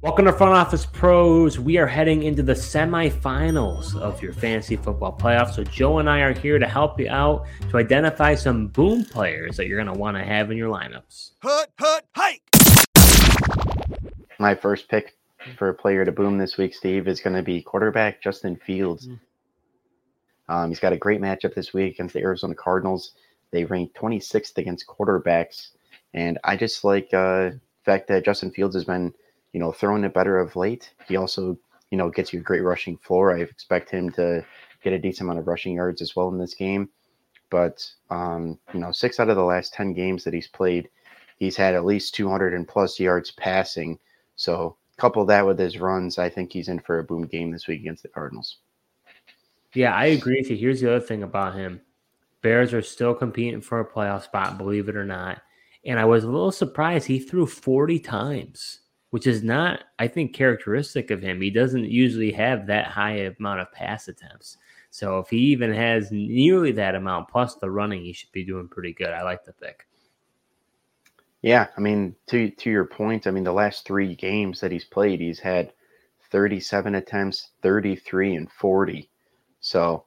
Welcome to Front Office Pros. We are heading into the semifinals of your fantasy football playoffs. So, Joe and I are here to help you out to identify some boom players that you're going to want to have in your lineups. Hut, hut, hike! My first pick for a player to boom this week, Steve, is going to be quarterback Justin Fields. Mm. Um, he's got a great matchup this week against the Arizona Cardinals. They rank 26th against quarterbacks. And I just like uh, the fact that Justin Fields has been – you know, throwing it better of late. He also, you know, gets you a great rushing floor. I expect him to get a decent amount of rushing yards as well in this game. But um, you know, six out of the last ten games that he's played, he's had at least 200 and plus yards passing. So couple that with his runs, I think he's in for a boom game this week against the Cardinals. Yeah, I agree with you. Here's the other thing about him. Bears are still competing for a playoff spot, believe it or not. And I was a little surprised he threw 40 times which is not, I think, characteristic of him. He doesn't usually have that high amount of pass attempts. So if he even has nearly that amount plus the running, he should be doing pretty good. I like the pick. Yeah, I mean, to to your point, I mean, the last three games that he's played, he's had 37 attempts, 33, and 40. So,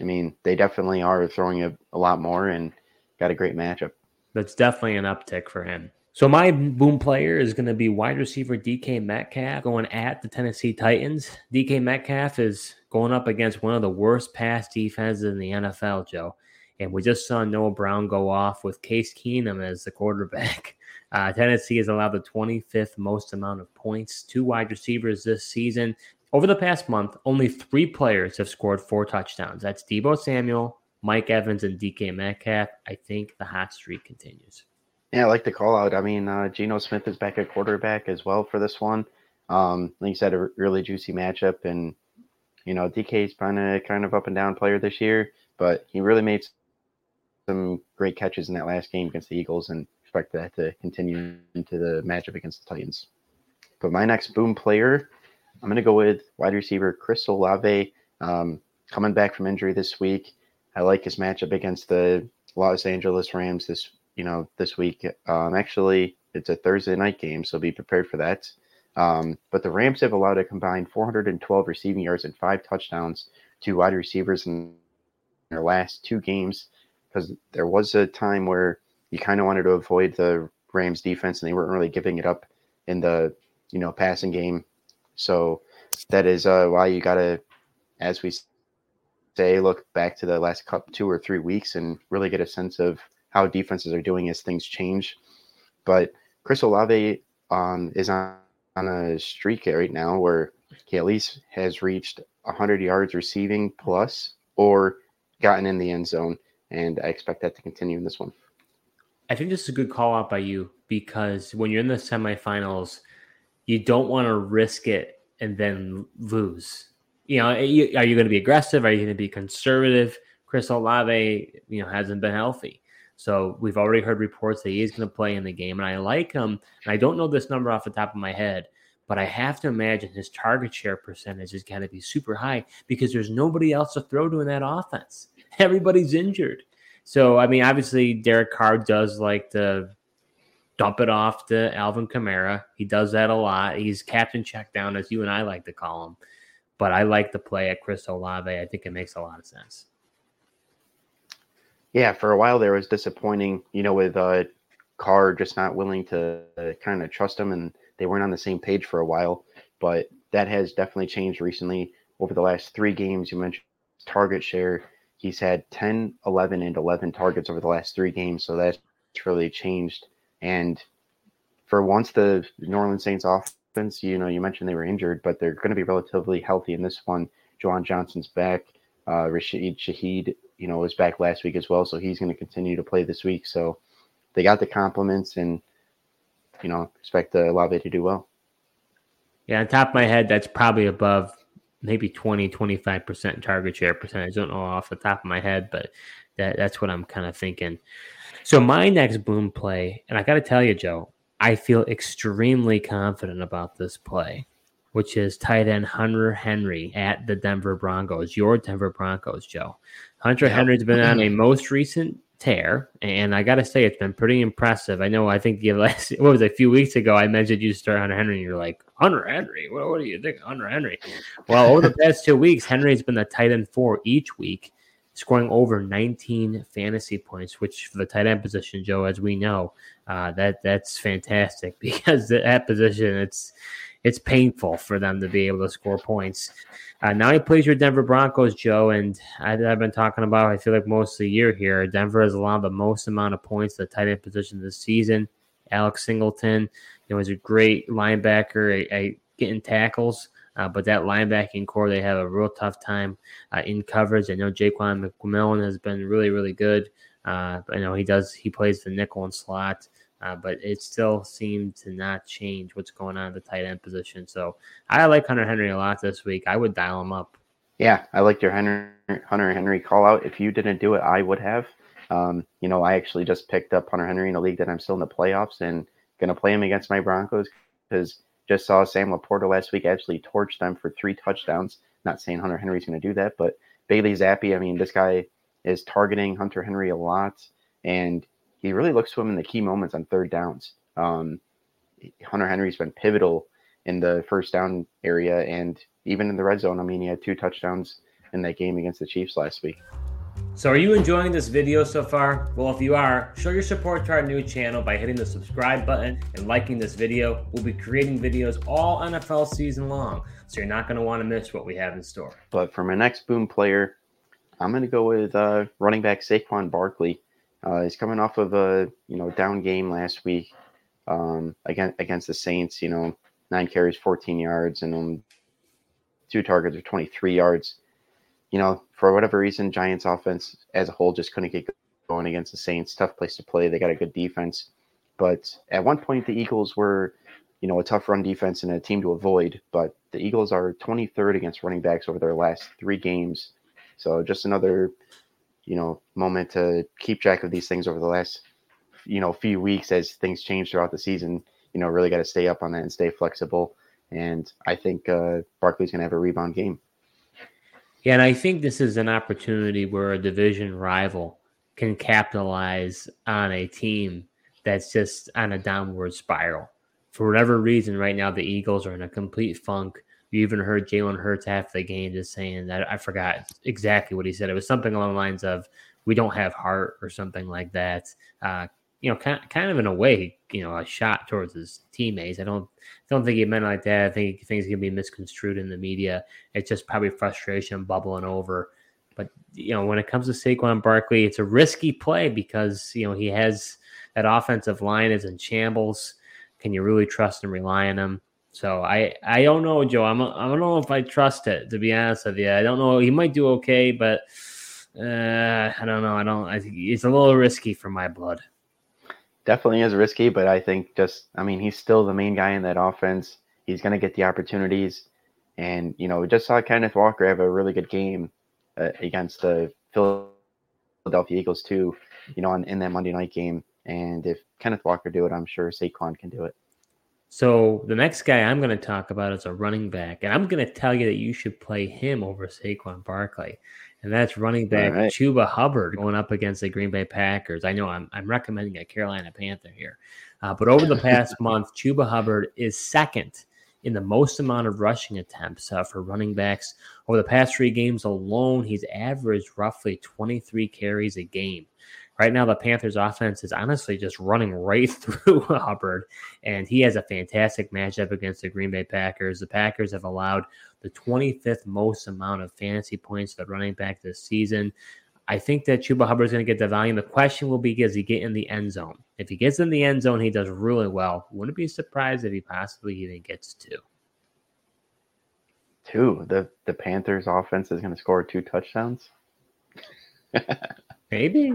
I mean, they definitely are throwing a, a lot more and got a great matchup. That's definitely an uptick for him. So my boom player is going to be wide receiver DK Metcalf going at the Tennessee Titans. DK Metcalf is going up against one of the worst pass defenses in the NFL, Joe. And we just saw Noah Brown go off with Case Keenum as the quarterback. Uh, Tennessee has allowed the 25th most amount of points to wide receivers this season. Over the past month, only three players have scored four touchdowns. That's Deebo Samuel, Mike Evans, and DK Metcalf. I think the hot streak continues. Yeah, I like the call out. I mean, uh, Geno Smith is back at quarterback as well for this one. Um, like you said, a really juicy matchup, and you know, DK's been a kind of up and down player this year, but he really made some great catches in that last game against the Eagles, and expect that to continue into the matchup against the Titans. But my next boom player, I'm going to go with wide receiver Chris Olave, um, coming back from injury this week. I like his matchup against the Los Angeles Rams this you know, this week. Um, actually, it's a Thursday night game, so be prepared for that. Um, but the Rams have allowed a combined 412 receiving yards and five touchdowns to wide receivers in their last two games because there was a time where you kind of wanted to avoid the Rams defense and they weren't really giving it up in the you know passing game. So that is uh, why you got to, as we say, look back to the last couple two or three weeks and really get a sense of how defenses are doing as things change. But Chris Olave um, is on, on a streak right now where he at least has reached 100 yards receiving plus or gotten in the end zone. And I expect that to continue in this one. I think this is a good call out by you because when you're in the semifinals, you don't want to risk it and then lose. You know, are you going to be aggressive? Are you going to be conservative? Chris Olave, you know, hasn't been healthy. So we've already heard reports that he is going to play in the game, and I like him. And I don't know this number off the top of my head, but I have to imagine his target share percentage is going to be super high because there's nobody else to throw to in that offense. Everybody's injured. So I mean, obviously Derek Carr does like to dump it off to Alvin Kamara. He does that a lot. He's captain check down, as you and I like to call him. But I like the play at Chris Olave. I think it makes a lot of sense. Yeah, for a while there was disappointing, you know, with uh, Carr just not willing to uh, kind of trust him, and they weren't on the same page for a while. But that has definitely changed recently. Over the last three games, you mentioned target share. He's had 10, 11, and 11 targets over the last three games. So that's really changed. And for once, the New Orleans Saints offense, you know, you mentioned they were injured, but they're going to be relatively healthy in this one. Juwan Johnson's back. Uh, Rashid Shaheed you know, was back last week as well, so he's going to continue to play this week. So they got the compliments, and you know, expect uh, Olave to do well. Yeah, on top of my head, that's probably above maybe 20, 25% target share percentage. I don't know off the top of my head, but that, that's what I'm kind of thinking. So my next boom play, and I got to tell you, Joe, I feel extremely confident about this play which is tight end Hunter Henry at the Denver Broncos, your Denver Broncos, Joe. Hunter Henry's been on a most recent tear, and I got to say it's been pretty impressive. I know. I think the last what was it, a few weeks ago I mentioned you start Hunter Henry, and you're like Hunter Henry. What, what do you think, Hunter Henry? Well, over the past two weeks, Henry's been the tight end four each week, scoring over 19 fantasy points, which for the tight end position, Joe, as we know, uh, that that's fantastic because that position it's it's painful for them to be able to score points. Uh, now he plays your Denver Broncos, Joe, and I, have been talking about. I feel like most of the year here, Denver has allowed the most amount of points to the tight end position this season. Alex Singleton, you know, is a great linebacker getting tackles, uh, but that linebacking corps they have a real tough time uh, in coverage. I know Ja'Quan McMillian has been really, really good. Uh, I know he does. He plays the nickel and slot. Uh, but it still seemed to not change what's going on at the tight end position. So I like Hunter Henry a lot this week. I would dial him up. Yeah, I liked your Henry, Hunter Henry call out. If you didn't do it, I would have. Um, you know, I actually just picked up Hunter Henry in a league that I'm still in the playoffs and going to play him against my Broncos because just saw Sam LaPorta last week actually torch them for three touchdowns. Not saying Hunter Henry's going to do that, but Bailey Zappe, I mean, this guy is targeting Hunter Henry a lot. And he really looks to him in the key moments on third downs. Um, Hunter Henry's been pivotal in the first down area and even in the red zone. I mean, he had two touchdowns in that game against the Chiefs last week. So, are you enjoying this video so far? Well, if you are, show your support to our new channel by hitting the subscribe button and liking this video. We'll be creating videos all NFL season long, so you're not going to want to miss what we have in store. But for my next boom player, I'm going to go with uh, running back Saquon Barkley. Uh, he's coming off of a you know down game last week um, against against the Saints. You know, nine carries, 14 yards, and um, two targets of 23 yards. You know, for whatever reason, Giants offense as a whole just couldn't get going against the Saints. Tough place to play. They got a good defense, but at one point the Eagles were, you know, a tough run defense and a team to avoid. But the Eagles are 23rd against running backs over their last three games. So just another you know moment to keep track of these things over the last you know few weeks as things change throughout the season. You know, really got to stay up on that and stay flexible. And I think uh, Barkley's going to have a rebound game. Yeah, and I think this is an opportunity where a division rival can capitalize on a team that's just on a downward spiral. For whatever reason, right now the Eagles are in a complete funk. You even heard Jalen Hurts after the game just saying that I forgot exactly what he said. It was something along the lines of "We don't have heart" or something like that. Uh, you know, kind kind of in a way, you know, a shot towards his teammates. I don't don't think he meant like that. I think things can be misconstrued in the media. It's just probably frustration bubbling over. But you know, when it comes to Saquon Barkley, it's a risky play because you know he has that offensive line is in shambles. Can you really trust and rely on him? So I I don't know, Joe. I'm I don't know if I trust it to be honest with you. I don't know. He might do okay, but uh, I don't know. I don't. I think it's a little risky for my blood. Definitely is risky, but I think just I mean he's still the main guy in that offense. He's going to get the opportunities, and you know we just saw Kenneth Walker have a really good game uh, against the Philadelphia Eagles too. You know, on, in that Monday night game. And if Kenneth Walker do it, I'm sure Saquon can do it. So the next guy I'm going to talk about is a running back, and I'm going to tell you that you should play him over Saquon Barkley, and that's running back right. Chuba Hubbard going up against the Green Bay Packers. I know I'm I'm recommending a Carolina Panther here, uh, but over the past month, Chuba Hubbard is second in the most amount of rushing attempts uh, for running backs over the past three games alone. He's averaged roughly 23 carries a game right now the Panthers offense is honestly just running right through Hubbard, and he has a fantastic matchup against the Green Bay Packers. The Packers have allowed the 25th most amount of fantasy points to the running back this season. I think that Chuba Hubbard is going to get the volume. The question will be, does he get in the end zone? If he gets in the end zone, he does really well. Wouldn't be surprised if he possibly even gets two. Two. The the Panthers offense is going to score two touchdowns. Maybe.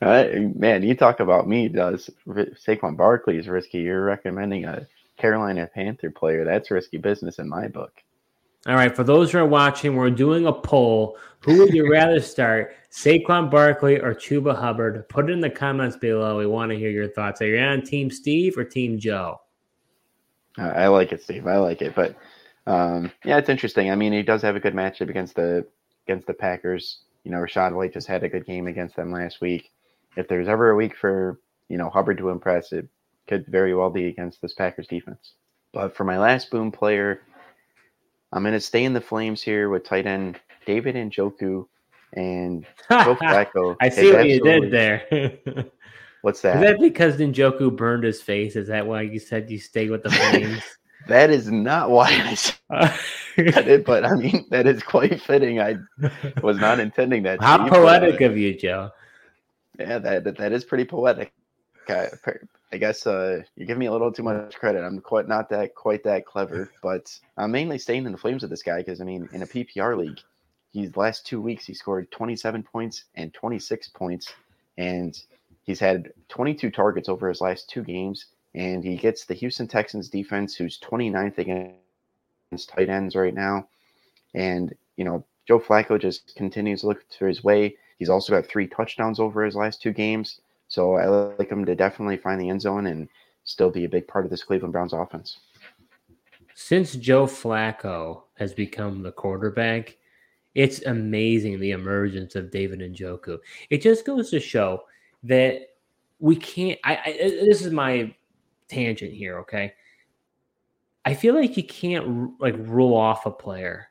man, you talk about me. Does Saquon Barkley is risky? You're recommending a Carolina Panther player. That's risky business in my book. All right. For those who are watching, we're doing a poll. Who would you rather start, Saquon Barkley or Chuba Hubbard? Put it in the comments below. We want to hear your thoughts. Are you on Team Steve or Team Joe? I like it, Steve. I like it. But um, yeah, it's interesting. I mean, he does have a good matchup against the against the Packers. You know, Rachaad White just had a good game against them last week. if there's ever a week for you know Hubbard to impress, it could very well be against this Packers defense. But for my last boom player, I'm going to stay in the flames here with tight end David Njoku and Joe Flacco. I see what you did there. What's that? Is that because Njoku burned his face? Is that why you said you stay with the flames? that is not why I said it, but I mean that is quite fitting. I was not intending that. How poetic but, uh, of you, Joe. Yeah, that that is pretty poetic. I, I guess uh, you give me a little too much credit. I'm quite not that quite that clever, but I'm mainly staying in the flames with this guy because I mean, in a PPR league, he's last two weeks he scored 27 points and 26 points, and he's had 22 targets over his last two games, and he gets the Houston Texans defense, who's 29th against tight ends right now, and you know Joe Flacco just continues to look for his way. He's also got three touchdowns over his last two games. So I like him to definitely find the end zone and still be a big part of this Cleveland Browns offense. Since Joe Flacco has become the quarterback, it's amazing the emergence of David and Njoku. It just goes to show that we can't. I, I this is my tangent here. Okay, I feel like you can't like rule off a player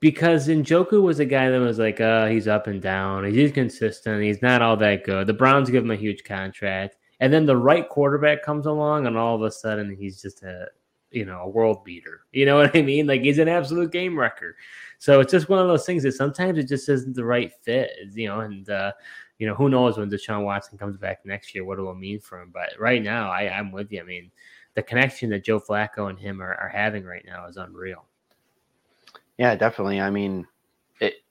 because Njoku was a guy that was like, uh, he's up and down. He's consistent. He's not all that good. The Browns give him a huge contract. And then the right quarterback comes along, and all of a sudden he's just a, you know, a world beater. You know what I mean? Like he's an absolute game wrecker. So it's just one of those things that sometimes it just isn't the right fit, you know, and, uh, you know, who knows when Deshaun Watson comes back next year, what it will mean for him. But right now, I, I'm with you. I mean, the connection that Joe Flacco and him are, are having right now is unreal. Yeah, definitely. I mean, it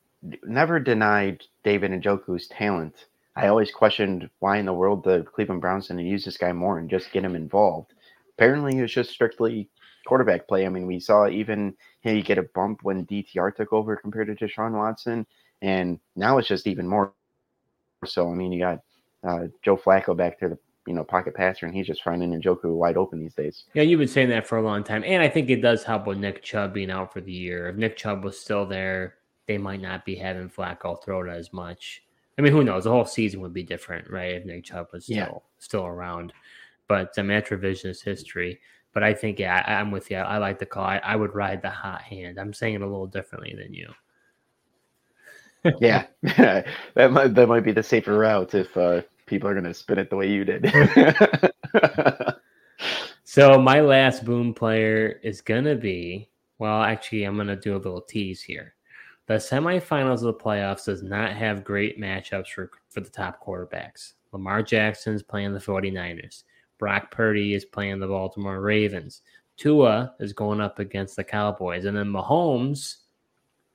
never denied David and Njoku's talent. I always questioned why in the world the Cleveland Browns didn't use this guy more and just get him involved. Apparently, it was just strictly quarterback play. I mean, we saw even he get a bump when DTR took over compared to Deshaun Watson, and now it's just even more so. I mean, you got uh, Joe Flacco back there, the you know, pocket passer, and he's just finding Njoku wide open these days. Yeah, you've been saying that for a long time, and I think it does help with Nick Chubb being out for the year. If Nick Chubb was still there, they might not be having Flacco throw it as much. I mean, who knows? The whole season would be different, right? If Nick Chubb was still yeah. still around. But um, at revisionist history. But I think, yeah, I, am with you. I like the call. I, I would ride the hot hand. I'm saying it a little differently than you. Yeah, that might that might be the safer route if uh, people are going to spin it the way you did. so my last boom player is going to be well, actually, I'm going to do a little tease here. The semifinals of the playoffs does not have great matchups for, for the top quarterbacks. Lamar Jackson's playing the 49ers. Brock Purdy is playing the Baltimore Ravens. Tua is going up against the Cowboys. And then Mahomes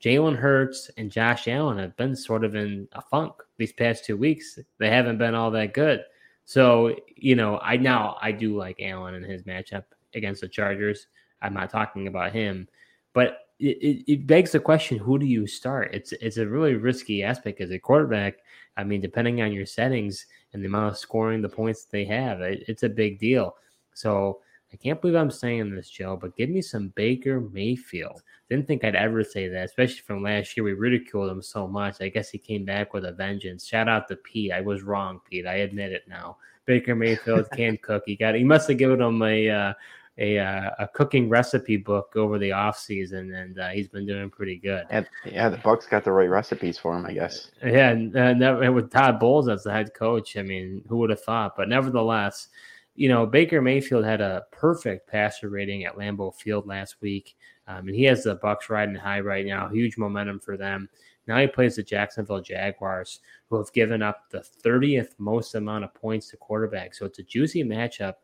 Jalen Hurts and Josh Allen have been sort of in a funk these past two weeks. They haven't been all that good. So, you know, I now I do like Allen and his matchup against the Chargers. I'm not talking about him, but it, it, begs the question: Who do you start? It's it's a really risky aspect as a quarterback. I mean, depending on your settings and the amount of scoring, the points they have, it, it's a big deal. So I can't believe I'm saying this, Joe, but give me some Baker Mayfield. Didn't think I'd ever say that, especially from last year. We ridiculed him so much. I guess he came back with a vengeance. Shout out to Pete. I was wrong, Pete. I admit it now. Baker Mayfield can cook. He got. He must have given him a. Uh, a uh, a cooking recipe book over the off season, and uh, he's been doing pretty good. Yeah, yeah, the Bucs got the right recipes for him, I guess. Yeah, and, and with Todd Bowles as the head coach, I mean, who would have thought? But nevertheless, you know, Baker Mayfield had a perfect passer rating at Lambeau Field last week, um, and he has the Bucs riding high right now. Huge momentum for them. Now he plays the Jacksonville Jaguars, who have given up the 30th most amount of points to quarterbacks. So it's a juicy matchup.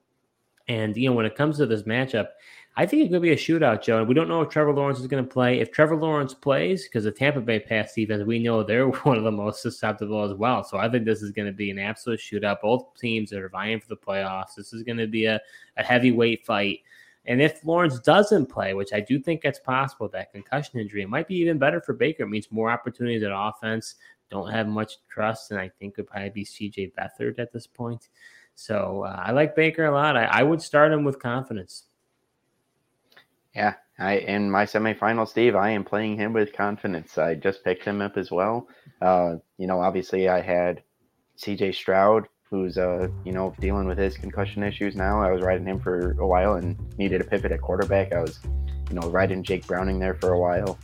And you know, when it comes to this matchup, I think it could be a shootout, Joe. And we don't know if Trevor Lawrence is going to play. If Trevor Lawrence plays, because the Tampa Bay pass defense, we know they're one of the most susceptible as well. So I think this is going to be an absolute shootout. Both teams are vying for the playoffs. This is going to be a, a heavyweight fight. And if Lawrence doesn't play, which I do think it's possible, that concussion injury, it might be even better for Baker. It means more opportunities at offense. Don't have much trust, and I think would probably be CJ Beathard at this point. So uh, I like Baker a lot. I, I would start him with confidence. Yeah, I in my semifinal, Steve, I am playing him with confidence. I just picked him up as well. Uh, you know, obviously, I had CJ Stroud, who's uh you know dealing with his concussion issues now. I was riding him for a while and needed a pivot at quarterback. I was you know riding Jake Browning there for a while.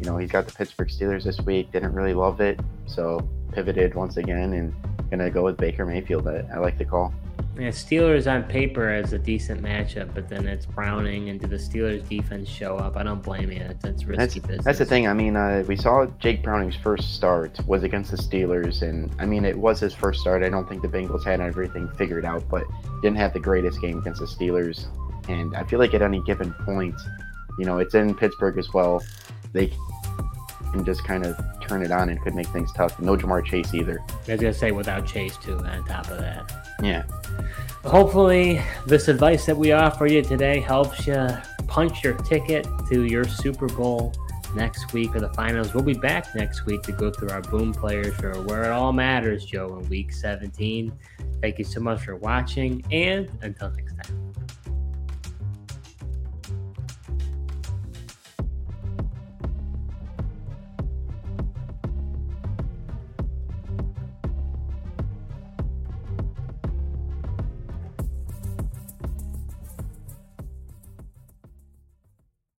You know he's got the Pittsburgh Steelers this week. Didn't really love it, so pivoted once again and gonna go with Baker Mayfield. I, I like the call. Yeah, Steelers on paper as a decent matchup, but then it's Browning, and do the Steelers defense show up? I don't blame you. That's risky that's, business. That's the thing. I mean, uh, we saw Jake Browning's first start was against the Steelers, and I mean, it was his first start. I don't think the Bengals had everything figured out, but didn't have the greatest game against the Steelers. And I feel like at any given point, you know, it's in Pittsburgh as well. They can just kind of turn it on and could make things tough. No Ja'Marr Chase either. I was gonna say without Chase too. On top of that. Yeah. Hopefully, this advice that we offer you today helps you punch your ticket to your Super Bowl next week or the finals. We'll be back next week to go through our boom players for where it all matters, Joe, in week 17. Thank you so much for watching, and until next time.